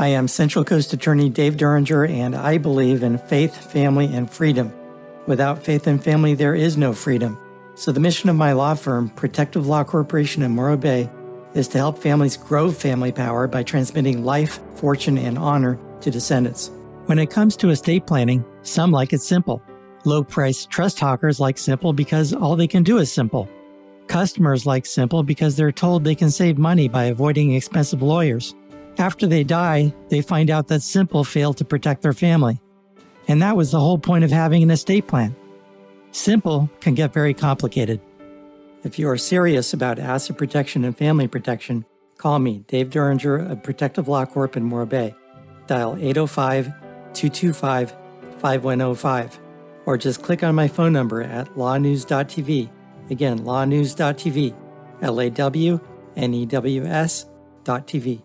I am Central Coast Attorney Dave Duringer, and I believe in faith, family, and freedom. Without faith and family, there is no freedom. So, the mission of my law firm, Protective Law Corporation in Morro Bay, is to help families grow family power by transmitting life, fortune, and honor to descendants. When it comes to estate planning, some like it simple. Low priced trust hawkers like simple because all they can do is simple. Customers like simple because they're told they can save money by avoiding expensive lawyers. After they die, they find out that Simple failed to protect their family. And that was the whole point of having an estate plan. Simple can get very complicated. If you are serious about asset protection and family protection, call me, Dave Duringer of Protective Law Corp in Morro Bay. Dial 805 225 5105 or just click on my phone number at lawnews.tv. Again, lawnews.tv, L A W N E W S.tv.